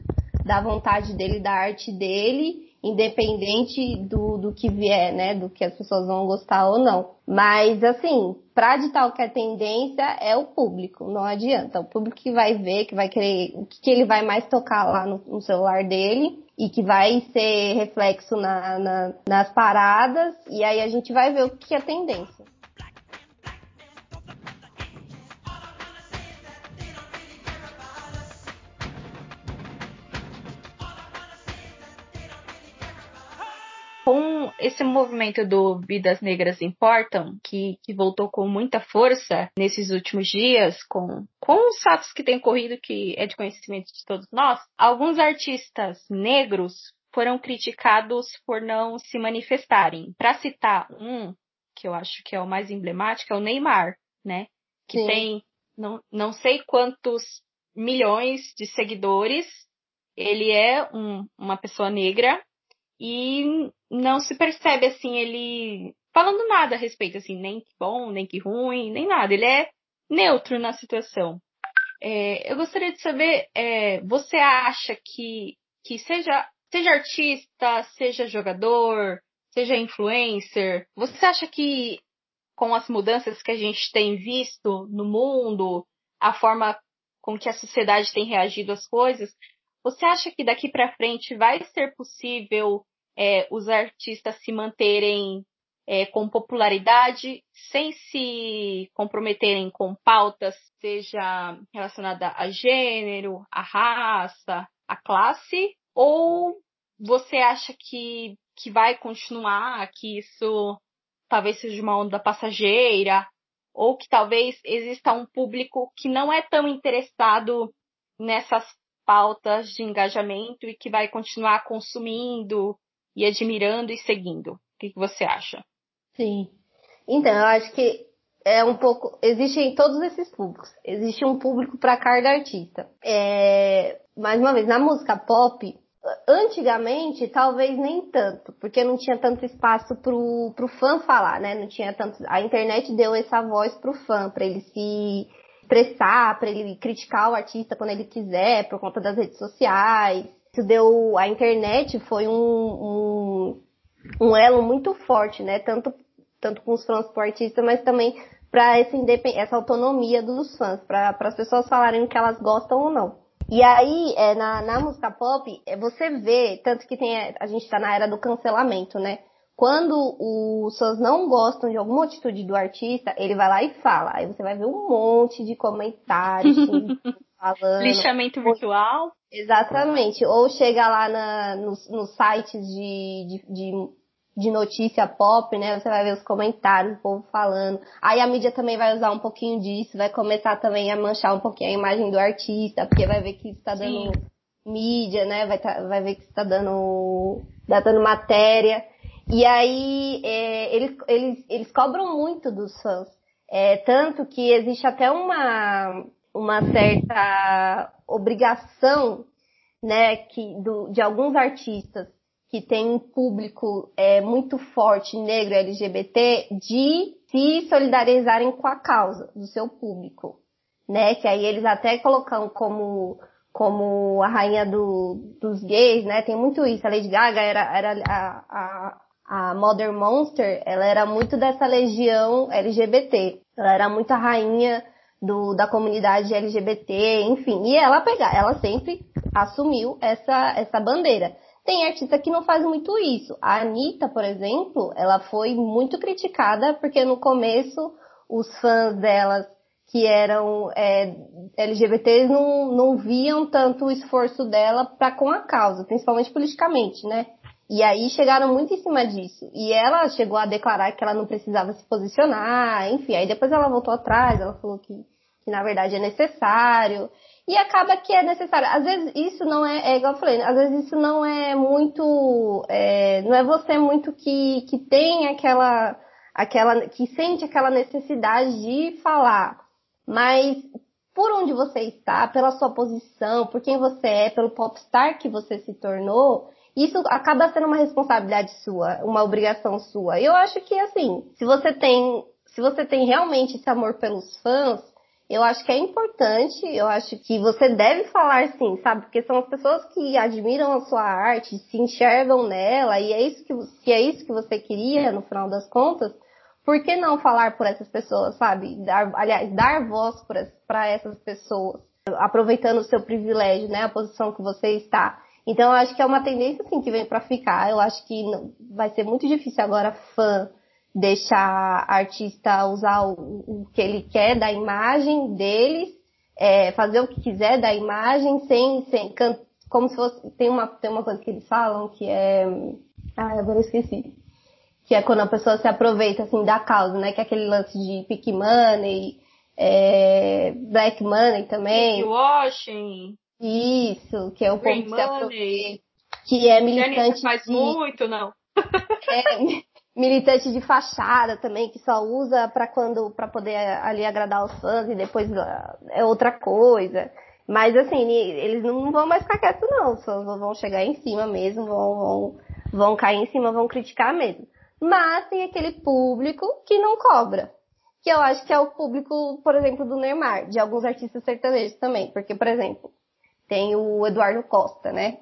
da vontade dele, da arte dele, independente do, do que vier, né? Do que as pessoas vão gostar ou não. Mas, assim, pra ditar o que é tendência é o público, não adianta. O público que vai ver, que vai querer, o que, que ele vai mais tocar lá no, no celular dele e que vai ser reflexo na, na, nas paradas, e aí a gente vai ver o que é tendência. Com esse movimento do Vidas Negras Importam, que, que voltou com muita força nesses últimos dias, com, com os fatos que têm ocorrido, que é de conhecimento de todos nós, alguns artistas negros foram criticados por não se manifestarem. Para citar um, que eu acho que é o mais emblemático, é o Neymar, né? Que Sim. tem não, não sei quantos milhões de seguidores. Ele é um, uma pessoa negra e não se percebe assim ele falando nada a respeito, assim, nem que bom, nem que ruim, nem nada. Ele é neutro na situação. É, eu gostaria de saber, é, você acha que, que seja, seja artista, seja jogador, seja influencer, você acha que com as mudanças que a gente tem visto no mundo, a forma com que a sociedade tem reagido às coisas, você acha que daqui para frente vai ser possível é, os artistas se manterem é, com popularidade sem se comprometerem com pautas, seja relacionada a gênero, a raça, a classe, ou você acha que, que vai continuar, que isso talvez seja uma onda passageira, ou que talvez exista um público que não é tão interessado nessas pautas de engajamento e que vai continuar consumindo e admirando e seguindo. O que, que você acha? Sim. Então, eu acho que é um pouco. Existe em todos esses públicos. Existe um público para cada artista. É, mais uma vez, na música pop, antigamente, talvez nem tanto, porque não tinha tanto espaço pro, pro fã falar, né? Não tinha tanto. A internet deu essa voz pro fã, para ele se expressar, para ele criticar o artista quando ele quiser, por conta das redes sociais isso deu. A internet foi um, um, um elo muito forte, né? Tanto, tanto com os fãs pro artista, mas também para essa, essa autonomia dos fãs, para as pessoas falarem o que elas gostam ou não. E aí, é, na, na música pop, é, você vê, tanto que tem, a gente está na era do cancelamento, né? Quando os fãs não gostam de alguma atitude do artista, ele vai lá e fala. Aí você vai ver um monte de comentários [laughs] falando. Lixamento virtual? Exatamente. Ou chega lá na, nos, nos sites de, de, de, de, notícia pop, né? Você vai ver os comentários, o povo falando. Aí a mídia também vai usar um pouquinho disso, vai começar também a manchar um pouquinho a imagem do artista, porque vai ver que está dando Sim. mídia, né? Vai, tá, vai ver que está dando, tá dando matéria. E aí é, eles, eles, eles cobram muito dos fãs. É, tanto que existe até uma, uma certa obrigação, né, que do, de alguns artistas que têm um público é, muito forte negro LGBT de se solidarizarem com a causa do seu público, né? Que aí eles até colocam como como a rainha do, dos gays, né? Tem muito isso. A Lady Gaga era, era a, a, a Mother Monster, ela era muito dessa legião LGBT. Ela era muito a rainha do, da comunidade LGBT, enfim. E ela pegar, ela sempre assumiu essa, essa bandeira. Tem artista que não faz muito isso. A Anitta, por exemplo, ela foi muito criticada porque no começo os fãs delas que eram é, LGBTs não, não viam tanto o esforço dela para com a causa, principalmente politicamente, né? E aí chegaram muito em cima disso. E ela chegou a declarar que ela não precisava se posicionar, enfim. Aí depois ela voltou atrás, ela falou que, que na verdade é necessário. E acaba que é necessário. Às vezes isso não é, é igual eu falei, às vezes isso não é muito, é, não é você muito que, que tem aquela, aquela, que sente aquela necessidade de falar. Mas por onde você está, pela sua posição, por quem você é, pelo popstar que você se tornou, isso acaba sendo uma responsabilidade sua, uma obrigação sua. Eu acho que assim, se você tem, se você tem realmente esse amor pelos fãs, eu acho que é importante, eu acho que você deve falar sim, sabe? Porque são as pessoas que admiram a sua arte, se enxergam nela, e é isso que, se é isso que você queria, no final das contas, por que não falar por essas pessoas, sabe? Dar, aliás, dar voz para essas pessoas, aproveitando o seu privilégio, né? A posição que você está. Então, eu acho que é uma tendência, assim, que vem para ficar. Eu acho que vai ser muito difícil agora fã deixar artista usar o, o que ele quer da imagem deles, é, fazer o que quiser da imagem, sem, sem como se fosse, tem uma, tem uma coisa que eles falam que é, ah, agora eu esqueci, que é quando a pessoa se aproveita, assim, da causa, né, que é aquele lance de pick money, é, black money também. Washing. Isso, que é o povo que que é militante. faz de, muito, não. [laughs] é, militante de fachada também, que só usa para quando para poder ali agradar os fãs e depois ah, é outra coisa. Mas assim, eles não vão mais ficar quietos não, fãs vão chegar em cima mesmo, vão, vão, vão cair em cima, vão criticar mesmo. Mas tem aquele público que não cobra. Que eu acho que é o público, por exemplo, do Neymar, de alguns artistas sertanejos também. Porque, por exemplo, tem o Eduardo Costa, né?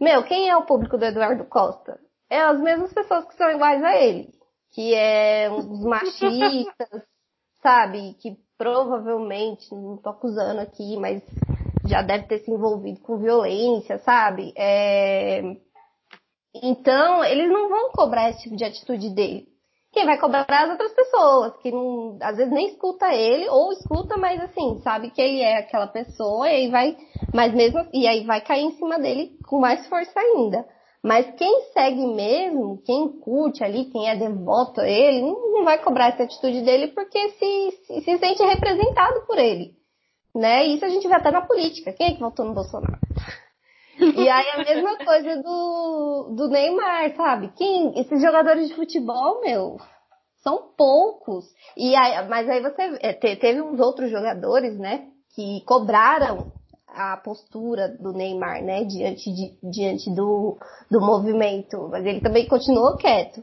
Meu, quem é o público do Eduardo Costa? É as mesmas pessoas que são iguais a ele. Que é os machistas, [laughs] sabe? Que provavelmente, não tô acusando aqui, mas já deve ter se envolvido com violência, sabe? É... Então, eles não vão cobrar esse tipo de atitude dele. Quem vai cobrar as outras pessoas, que não, às vezes nem escuta ele, ou escuta, mas assim, sabe que ele é aquela pessoa, e aí vai, mas mesmo, e aí vai cair em cima dele com mais força ainda. Mas quem segue mesmo, quem curte ali, quem é devoto a ele, não vai cobrar essa atitude dele porque se, se, se sente representado por ele. Né? Isso a gente vê até na política. Quem é que votou no Bolsonaro? E aí a mesma coisa do, do Neymar, sabe? Quem, esses jogadores de futebol, meu, são poucos. E aí, mas aí você é, teve uns outros jogadores, né, que cobraram a postura do Neymar, né, diante, de, diante do, do movimento, mas ele também continuou quieto.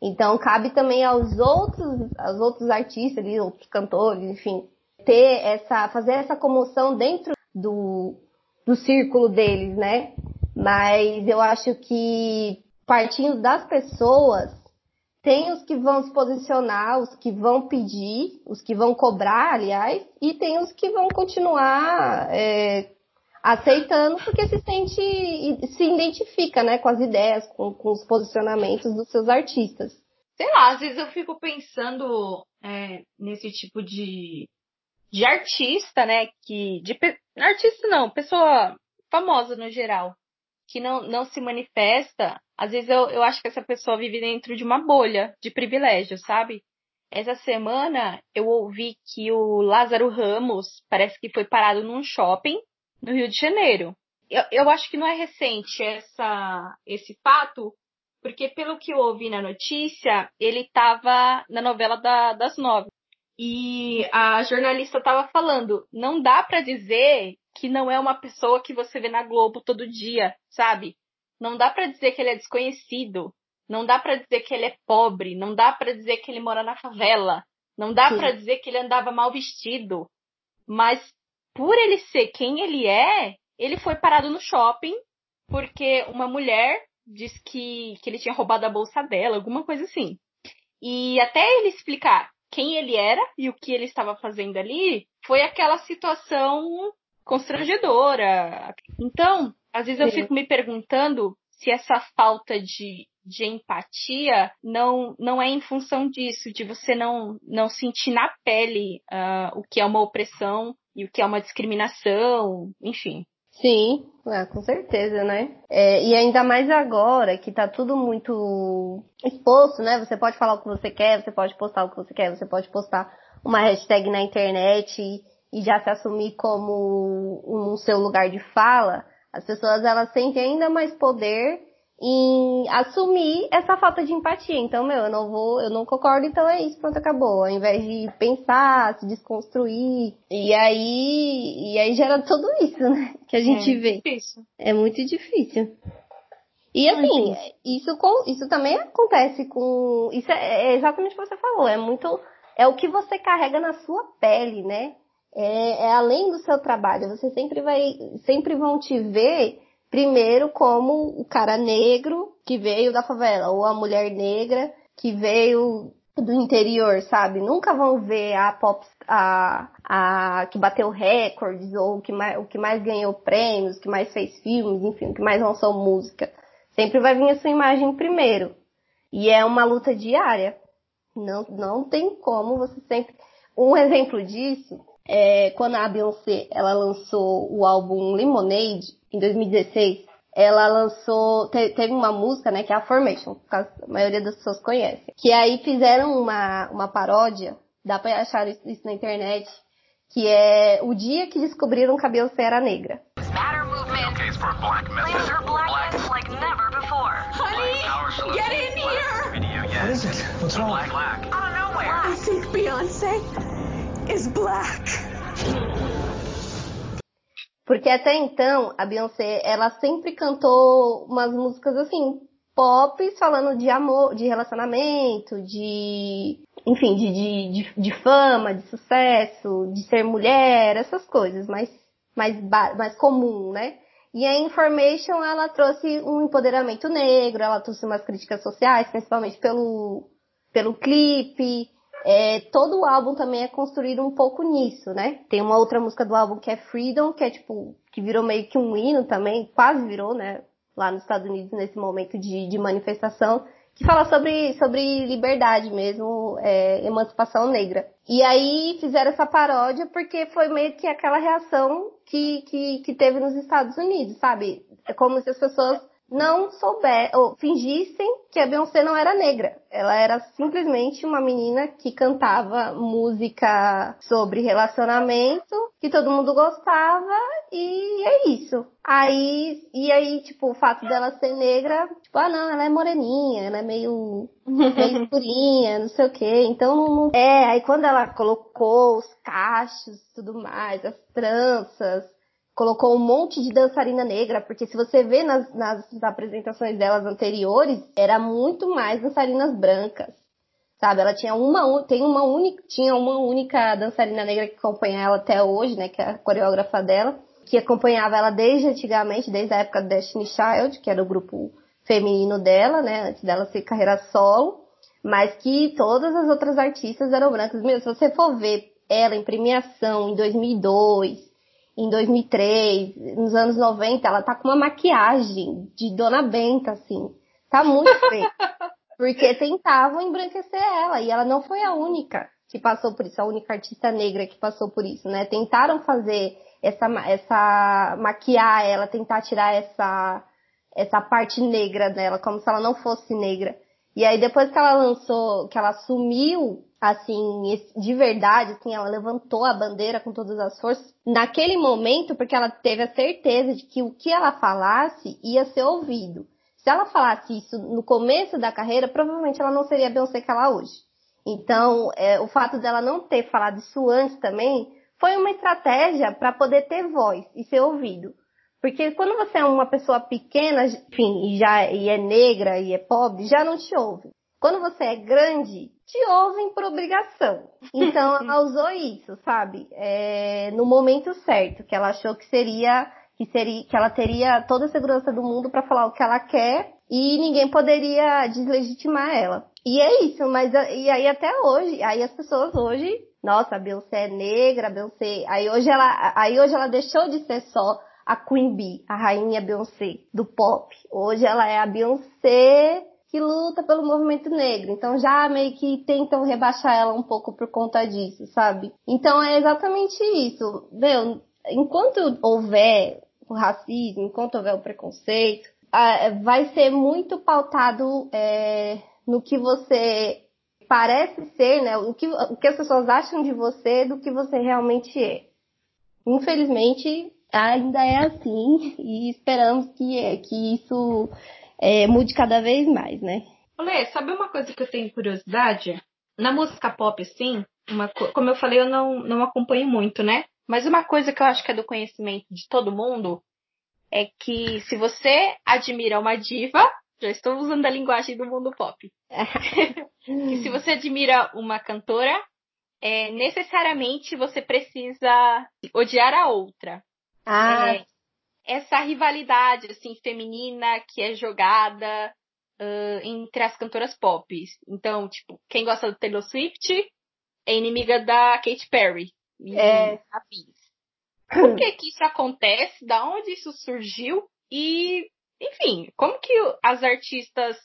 Então cabe também aos outros, aos outros artistas, ali, outros cantores, enfim, ter essa, fazer essa comoção dentro do, do círculo deles, né? Mas eu acho que partindo das pessoas, tem os que vão se posicionar, os que vão pedir, os que vão cobrar, aliás, e tem os que vão continuar é, aceitando porque se sente, se identifica, né, com as ideias, com, com os posicionamentos dos seus artistas. Sei lá, às vezes eu fico pensando é, nesse tipo de, de artista, né, que de artista não, pessoa famosa no geral, que não, não se manifesta, às vezes eu, eu acho que essa pessoa vive dentro de uma bolha de privilégio, sabe? Essa semana eu ouvi que o Lázaro Ramos parece que foi parado num shopping no Rio de Janeiro. Eu, eu acho que não é recente essa, esse fato, porque pelo que eu ouvi na notícia, ele estava na novela da, das nove. E a jornalista estava falando, não dá para dizer que não é uma pessoa que você vê na Globo todo dia, sabe? Não dá para dizer que ele é desconhecido, não dá para dizer que ele é pobre, não dá para dizer que ele mora na favela, não dá para dizer que ele andava mal vestido. Mas por ele ser quem ele é, ele foi parado no shopping porque uma mulher diz que, que ele tinha roubado a bolsa dela, alguma coisa assim. E até ele explicar quem ele era e o que ele estava fazendo ali, foi aquela situação constrangedora. Então, às vezes eu fico me perguntando se essa falta de, de empatia não, não é em função disso, de você não, não sentir na pele uh, o que é uma opressão e o que é uma discriminação, enfim. Sim, ah, com certeza, né? É, e ainda mais agora que tá tudo muito exposto, né? Você pode falar o que você quer, você pode postar o que você quer, você pode postar uma hashtag na internet e, e já se assumir como um seu lugar de fala. As pessoas elas sentem ainda mais poder em assumir essa falta de empatia. Então, meu, eu não vou, eu não concordo, então é isso, pronto, acabou. Ao invés de pensar, se desconstruir. E aí, e aí gera tudo isso, né? Que a gente é vê. Difícil. É muito difícil. E assim, isso, isso também acontece com. Isso é, é exatamente o que você falou. É muito. É o que você carrega na sua pele, né? É, é além do seu trabalho. Você sempre vai. Sempre vão te ver primeiro como o cara negro que veio da favela, ou a mulher negra que veio do interior, sabe? Nunca vão ver a pop, a, a que bateu recordes, ou que, mais, o que mais ganhou prêmios, que mais fez filmes, enfim, o que mais lançou música. Sempre vai vir a sua imagem primeiro. E é uma luta diária. Não, não tem como você sempre. Um exemplo disso é quando a Beyoncé ela lançou o álbum Lemonade, em 2016, ela lançou, teve uma música, né, que é a Formation, que a maioria das pessoas conhece. Que aí fizeram uma, uma paródia, dá pra achar isso, isso na internet, que é o dia que descobriram que a Beyoncé era negra. What is it? What's wrong? Out of nowhere. I think Beyonce is black. Porque até então, a Beyoncé, ela sempre cantou umas músicas assim, pop, falando de amor, de relacionamento, de, enfim, de, de, de, de fama, de sucesso, de ser mulher, essas coisas, mais, mais, mais comum, né? E a Information, ela trouxe um empoderamento negro, ela trouxe umas críticas sociais, principalmente pelo, pelo clipe, é, todo o álbum também é construído um pouco nisso, né? Tem uma outra música do álbum que é Freedom, que é tipo, que virou meio que um hino também, quase virou, né? Lá nos Estados Unidos nesse momento de, de manifestação, que fala sobre, sobre liberdade mesmo, é, emancipação negra. E aí fizeram essa paródia porque foi meio que aquela reação que, que, que teve nos Estados Unidos, sabe? É como se as pessoas não souber, ou fingissem que a Beyoncé não era negra. Ela era simplesmente uma menina que cantava música sobre relacionamento, que todo mundo gostava, e é isso. Aí, e aí, tipo, o fato dela ser negra, tipo, ah não, ela é moreninha, ela é meio, [laughs] meio escurinha, não sei o quê. Então, é, aí quando ela colocou os cachos tudo mais, as tranças, colocou um monte de dançarina negra, porque se você vê nas, nas apresentações delas anteriores, era muito mais dançarinas brancas. Sabe, ela tinha uma, tem uma única, tinha uma única dançarina negra que acompanha ela até hoje, né, que é a coreógrafa dela, que acompanhava ela desde antigamente, desde a época do Destiny Child, que era o grupo feminino dela, né, antes dela ser carreira solo, mas que todas as outras artistas eram brancas. Meu, se você for ver ela em premiação em 2002, em 2003, nos anos 90, ela tá com uma maquiagem de Dona Benta, assim. Tá muito feia. [laughs] Porque tentavam embranquecer ela, e ela não foi a única que passou por isso, a única artista negra que passou por isso, né? Tentaram fazer essa, essa maquiar ela, tentar tirar essa, essa parte negra dela, como se ela não fosse negra. E aí depois que ela lançou, que ela assumiu assim, de verdade, assim, ela levantou a bandeira com todas as forças naquele momento, porque ela teve a certeza de que o que ela falasse ia ser ouvido. Se ela falasse isso no começo da carreira, provavelmente ela não seria a Beyoncé que ela é hoje. Então, é, o fato dela não ter falado isso antes também foi uma estratégia para poder ter voz e ser ouvido. Porque quando você é uma pessoa pequena, enfim, e já e é negra e é pobre, já não te ouve. Quando você é grande, te ouvem por obrigação. Então [laughs] ela usou isso, sabe? É, no momento certo, que ela achou que seria que seria que ela teria toda a segurança do mundo para falar o que ela quer e ninguém poderia deslegitimar ela. E é isso, mas e aí até hoje, aí as pessoas hoje, nossa, a Beyoncé é negra, a Beyoncé, aí hoje ela, aí hoje ela deixou de ser só a Queen Bee, a rainha Beyoncé do pop. Hoje ela é a Beyoncé que luta pelo movimento negro. Então já meio que tentam rebaixar ela um pouco por conta disso, sabe? Então é exatamente isso. Meu, enquanto houver o racismo, enquanto houver o preconceito, vai ser muito pautado é, no que você parece ser, né? O que, o que as pessoas acham de você do que você realmente é. Infelizmente, ainda é assim e esperamos que, que isso é, mude cada vez mais, né? Olê, sabe uma coisa que eu tenho curiosidade? Na música pop, assim, uma, como eu falei, eu não, não acompanho muito, né? Mas uma coisa que eu acho que é do conhecimento de todo mundo é que se você admira uma diva, já estou usando a linguagem do mundo pop. [laughs] que se você admira uma cantora, é, necessariamente você precisa odiar a outra. Ah. É, essa rivalidade assim feminina que é jogada uh, entre as cantoras pop. Então, tipo, quem gosta do Taylor Swift é inimiga da Katy Perry. É. Por que que isso acontece? Da onde isso surgiu? E, enfim, como que as artistas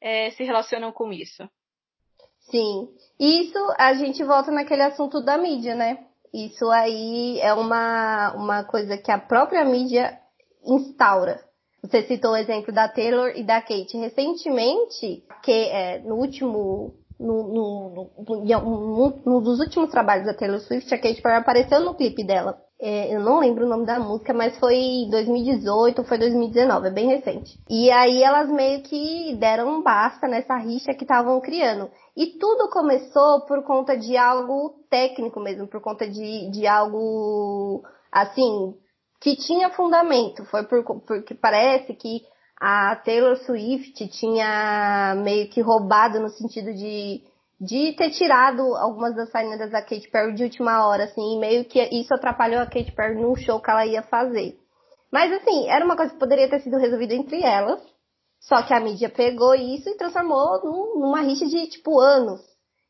é, se relacionam com isso? Sim. Isso a gente volta naquele assunto da mídia, né? Isso aí é uma, uma coisa que a própria mídia instaura. Você citou o exemplo da Taylor e da Kate. Recentemente, que é, no último no, no, no, no, dos últimos trabalhos da Taylor Swift, a Katy Perry apareceu no clipe dela. É, eu não lembro o nome da música, mas foi 2018 ou foi 2019, é bem recente. E aí elas meio que deram um basta nessa rixa que estavam criando. E tudo começou por conta de algo técnico mesmo, por conta de, de algo, assim, que tinha fundamento. Foi por, porque parece que a Taylor Swift tinha meio que roubado no sentido de, de ter tirado algumas das saídas da Katy Perry de última hora, assim, e meio que isso atrapalhou a Katy Perry num show que ela ia fazer. Mas assim, era uma coisa que poderia ter sido resolvida entre elas, só que a mídia pegou isso e transformou num, numa rixa de tipo anos.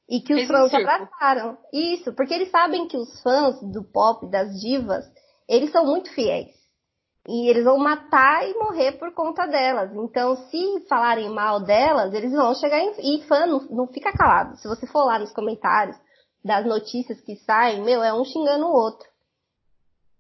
E que os fãs abraçaram. Isso, porque eles sabem que os fãs do pop, das divas, eles são muito fiéis. E eles vão matar e morrer por conta delas. Então, se falarem mal delas, eles vão chegar em. E fã não, não fica calado. Se você for lá nos comentários das notícias que saem, meu, é um xingando o outro.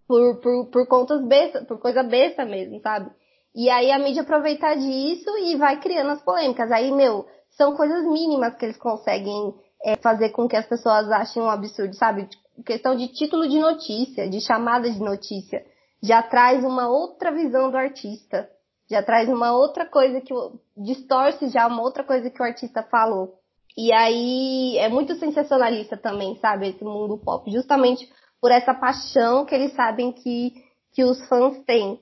Por, por, por contas besta, por coisa besta mesmo, sabe? E aí a mídia aproveita disso e vai criando as polêmicas. Aí, meu, são coisas mínimas que eles conseguem é, fazer com que as pessoas achem um absurdo, sabe? Questão de título de notícia, de chamada de notícia já traz uma outra visão do artista, já traz uma outra coisa que distorce já uma outra coisa que o artista falou. E aí é muito sensacionalista também, sabe, esse mundo pop, justamente por essa paixão que eles sabem que, que os fãs têm.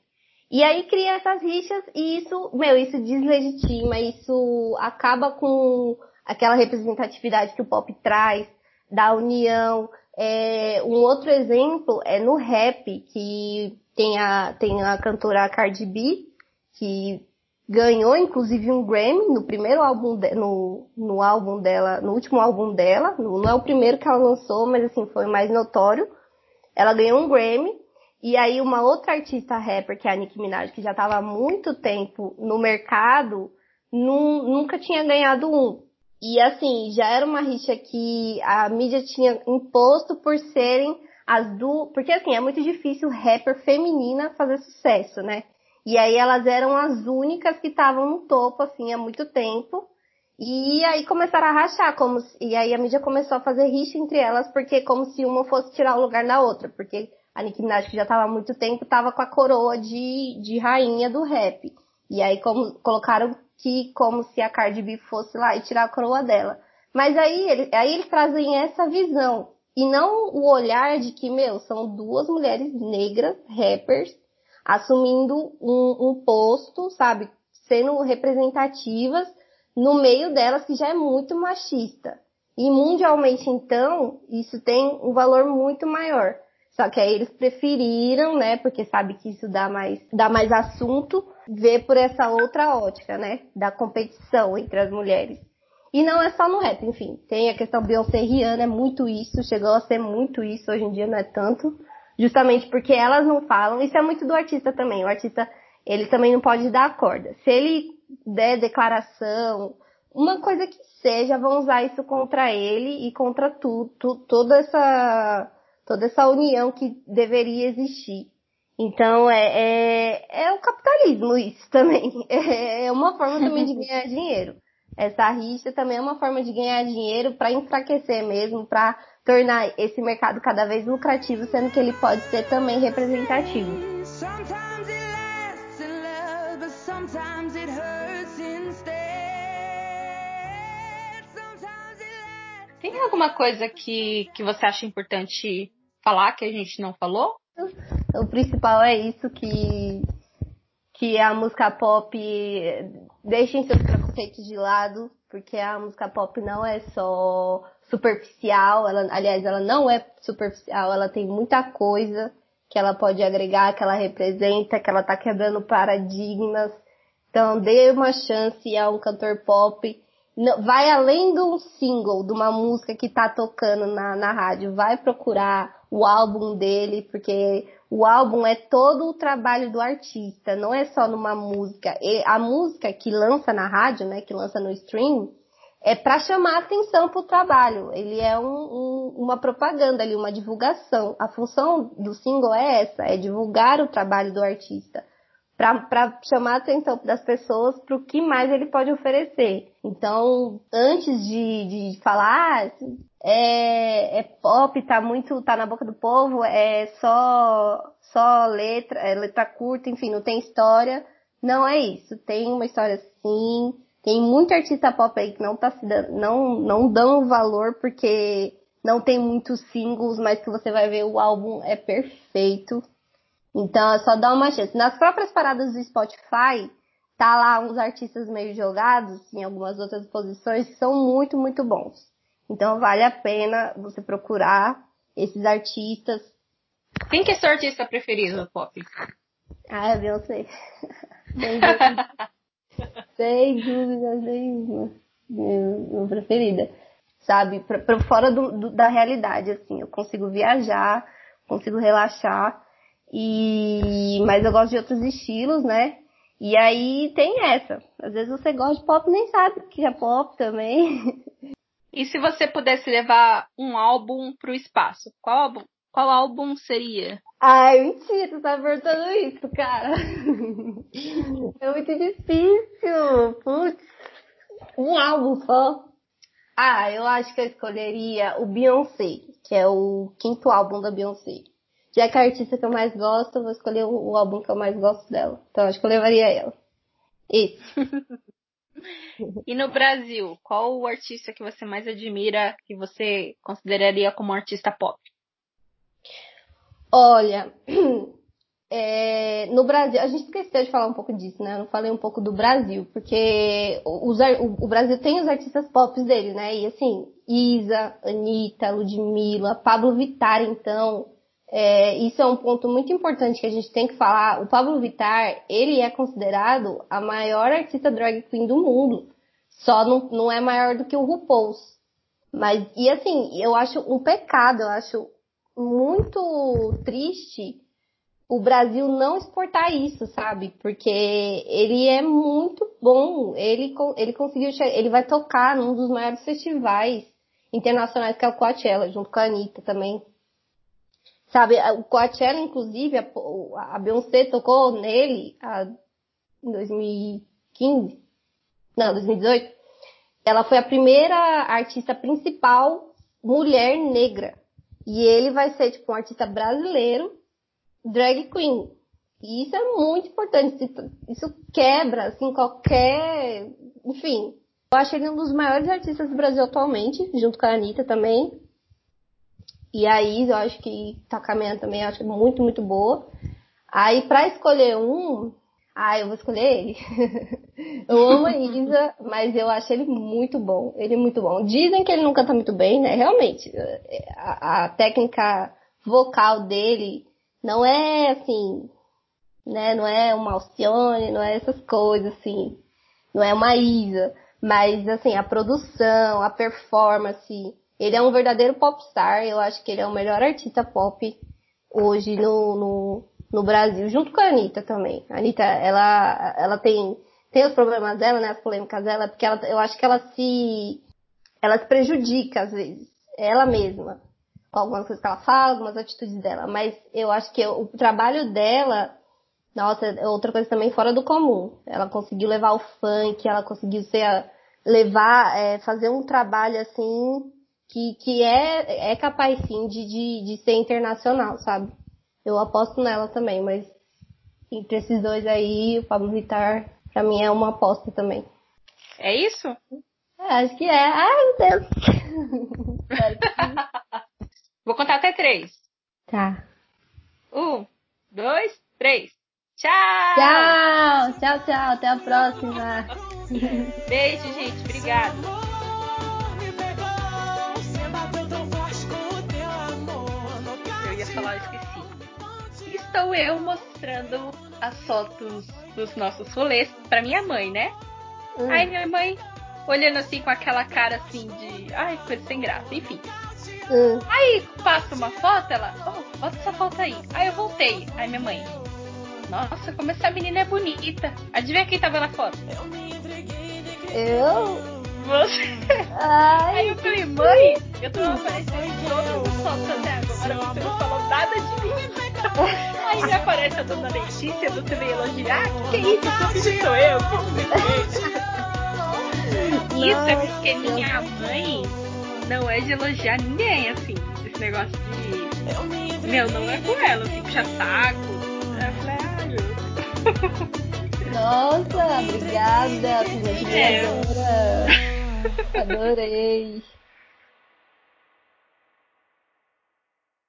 E aí cria essas rixas e isso, meu, isso deslegitima, isso acaba com aquela representatividade que o pop traz, da união. É, um outro exemplo é no rap, que tem a, tem a cantora Cardi B, que ganhou inclusive um Grammy no primeiro álbum, de, no, no álbum dela, no último álbum dela, não é o primeiro que ela lançou, mas assim, foi mais notório. Ela ganhou um Grammy, e aí uma outra artista rapper, que é a Nicki Minaj, que já estava há muito tempo no mercado, nunca tinha ganhado um. E assim, já era uma rixa que a mídia tinha imposto por serem as. Porque assim, é muito difícil rapper feminina fazer sucesso, né? E aí elas eram as únicas que estavam no topo, assim, há muito tempo. E aí começaram a rachar, como se, e aí a mídia começou a fazer rixa entre elas, porque como se uma fosse tirar o lugar da outra, porque a Nicki Minaj, que já estava há muito tempo, estava com a coroa de, de rainha do rap. E aí como, colocaram que como se a Cardi B fosse lá e tirar a coroa dela. Mas aí, ele, aí eles trazem essa visão. E não o olhar de que, meu, são duas mulheres negras, rappers, assumindo um, um posto, sabe? Sendo representativas no meio delas que já é muito machista. E mundialmente, então, isso tem um valor muito maior. Só que aí eles preferiram, né, porque sabe que isso dá mais, dá mais assunto, vê por essa outra ótica, né? Da competição entre as mulheres. E não é só no rap, enfim. Tem a questão Beyoncé e Rihanna, é muito isso, chegou a ser muito isso, hoje em dia não é tanto. Justamente porque elas não falam, isso é muito do artista também. O artista, ele também não pode dar a corda. Se ele der declaração, uma coisa que seja, vão usar isso contra ele e contra tudo, tu, toda essa toda essa união que deveria existir. Então é, é, é o capitalismo isso também. [laughs] É uma forma também de ganhar [laughs] dinheiro. Essa rixa também é uma forma de ganhar dinheiro para enfraquecer mesmo, para tornar esse mercado cada vez lucrativo, sendo que ele pode ser também representativo. Tem alguma coisa que, que você acha importante falar que a gente não falou? O principal é isso que que a música pop deixem seus preconceitos de lado, porque a música pop não é só superficial, ela, aliás, ela não é superficial, ela tem muita coisa que ela pode agregar, que ela representa, que ela tá quebrando paradigmas. Então, dê uma chance a um cantor pop vai além de um single, de uma música que tá tocando na, na rádio. Vai procurar o álbum dele, porque o álbum é todo o trabalho do artista, não é só numa música. E a música que lança na rádio, né, que lança no stream, é para chamar atenção para o trabalho. Ele é um, um, uma propaganda ali, uma divulgação. A função do single é essa, é divulgar o trabalho do artista para chamar a atenção das pessoas para o que mais ele pode oferecer. Então, antes de, de falar, é, é pop, tá muito, tá na boca do povo, é só, só letra, é letra curta, enfim, não tem história. Não é isso. Tem uma história sim. Tem muito artista pop aí que não tá se dando, não, não dão valor porque não tem muitos singles, mas que você vai ver o álbum é perfeito. Então é só dar uma chance. Nas próprias paradas do Spotify, tá lá uns artistas meio jogados em algumas outras posições que são muito, muito bons. Então vale a pena você procurar esses artistas. Quem que é seu artista preferido, Pop? Ah, é Beyoncé. [laughs] Sem dúvida. [laughs] Sem dúvida nenhuma. Minha preferida. Sabe? Pra, pra fora do, do, da realidade, assim. Eu consigo viajar, consigo relaxar e, mas eu gosto de outros estilos, né? E aí tem essa. Às vezes você gosta de pop nem sabe que é pop também. [laughs] E se você pudesse levar um álbum pro espaço, qual álbum, qual álbum seria? Ai, mentira, tu tá perguntando isso, cara. [laughs] é muito difícil. Putz, um álbum só. Ah, eu acho que eu escolheria o Beyoncé, que é o quinto álbum da Beyoncé. Já que a artista que eu mais gosto, eu vou escolher o, o álbum que eu mais gosto dela. Então acho que eu levaria ela. Isso. [laughs] e no Brasil, qual o artista que você mais admira, que você consideraria como artista pop? Olha, [clears throat] é, no Brasil, a gente esqueceu de falar um pouco disso, né? Eu não falei um pouco do Brasil, porque os, o, o, Brasil tem os artistas pop dele, né? E assim, Isa, Anitta, Ludmilla, Pablo Vittar, então, é, isso é um ponto muito importante que a gente tem que falar. O Pablo Vittar, ele é considerado a maior artista drag queen do mundo. Só não, não é maior do que o RuPaul's. Mas, e assim, eu acho um pecado, eu acho muito triste o Brasil não exportar isso, sabe? Porque ele é muito bom. Ele, ele conseguiu, ele vai tocar num dos maiores festivais internacionais que é o Coachella, junto com a Anitta também. Sabe, o Coachella, inclusive, a, a Beyoncé tocou nele a, em 2015, não, 2018. Ela foi a primeira artista principal mulher negra. E ele vai ser, tipo, um artista brasileiro, drag queen. E isso é muito importante. Isso quebra, assim, qualquer. Enfim. Eu acho ele um dos maiores artistas do Brasil atualmente, junto com a Anitta também. E a Isa, eu acho que tá caminhando também, acho muito, muito boa. Aí, pra escolher um, ah, eu vou escolher ele. [laughs] eu amo a Isa, mas eu acho ele muito bom. Ele é muito bom. Dizem que ele não canta muito bem, né? Realmente, a, a técnica vocal dele não é assim né? Não é uma Alcione, não é essas coisas, assim. Não é uma Isa. Mas, assim, a produção, a performance. Ele é um verdadeiro popstar. Eu acho que ele é o melhor artista pop hoje no, no, no Brasil, junto com a Anitta também. A Anitta, ela, ela tem, tem os problemas dela, né? As polêmicas dela, porque ela, eu acho que ela se, ela se prejudica às vezes. Ela mesma. Com algumas coisas que ela fala, algumas atitudes dela. Mas eu acho que o trabalho dela nossa, é outra coisa também fora do comum. Ela conseguiu levar o funk, ela conseguiu ser, levar, é, fazer um trabalho assim que, que é, é capaz sim de, de, de ser internacional, sabe? Eu aposto nela também, mas entre esses dois aí, o Pablo Vittar, pra mim é uma aposta também. É isso? É, acho que é. Ai, meu Deus. [laughs] Vou contar até três. Tá. Um, dois, três. Tchau! Tchau, tchau, tchau. Até a próxima. Beijo, gente. Obrigada. Falar, eu esqueci. Estou eu mostrando as fotos dos nossos rolês pra minha mãe, né? Hum. Aí minha mãe olhando assim com aquela cara assim de. Ai, coisa sem graça, enfim. Hum. Aí passa uma foto, ela, oh, bota essa foto aí. Aí eu voltei. Aí minha mãe, nossa, como essa menina é bonita. Adivinha quem tava na foto? Eu? Você. Ai, Aí eu falei, mãe, eu tô aparecendo em todas as fotos até agora, você não falou nada de mim. Aí me aparece a dona Letícia, você vem elogiar. Que, que isso? Filha sou eu, que Isso é porque minha mãe não é de elogiar ninguém, assim. Esse negócio de. Meu, não é com ela, assim, puxa saco. Eu falei, ah, nossa, obrigada, minha é. Adorei.